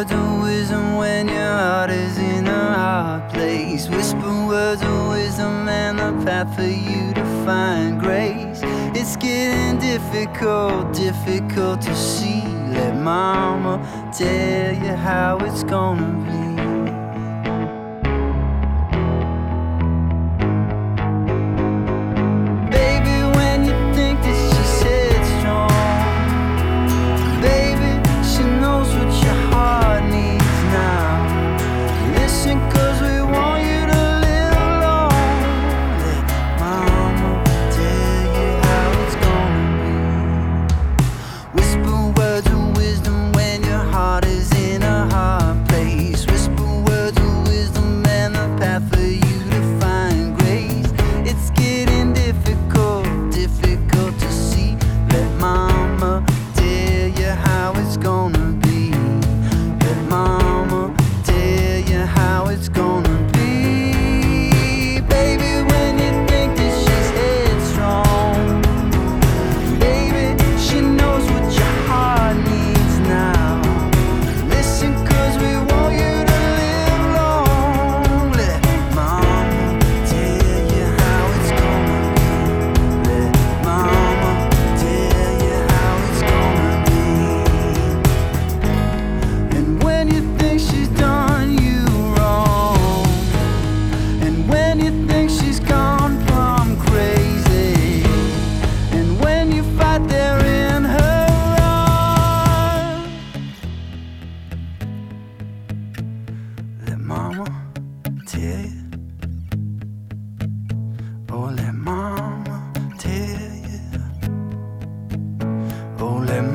words of wisdom when your heart is in a hard place. Whisper words of wisdom and the path for you to find grace. It's getting difficult, difficult to see. Let mama tell you how it's gonna be.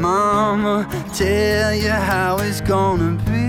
Mama, tell you how it's gonna be.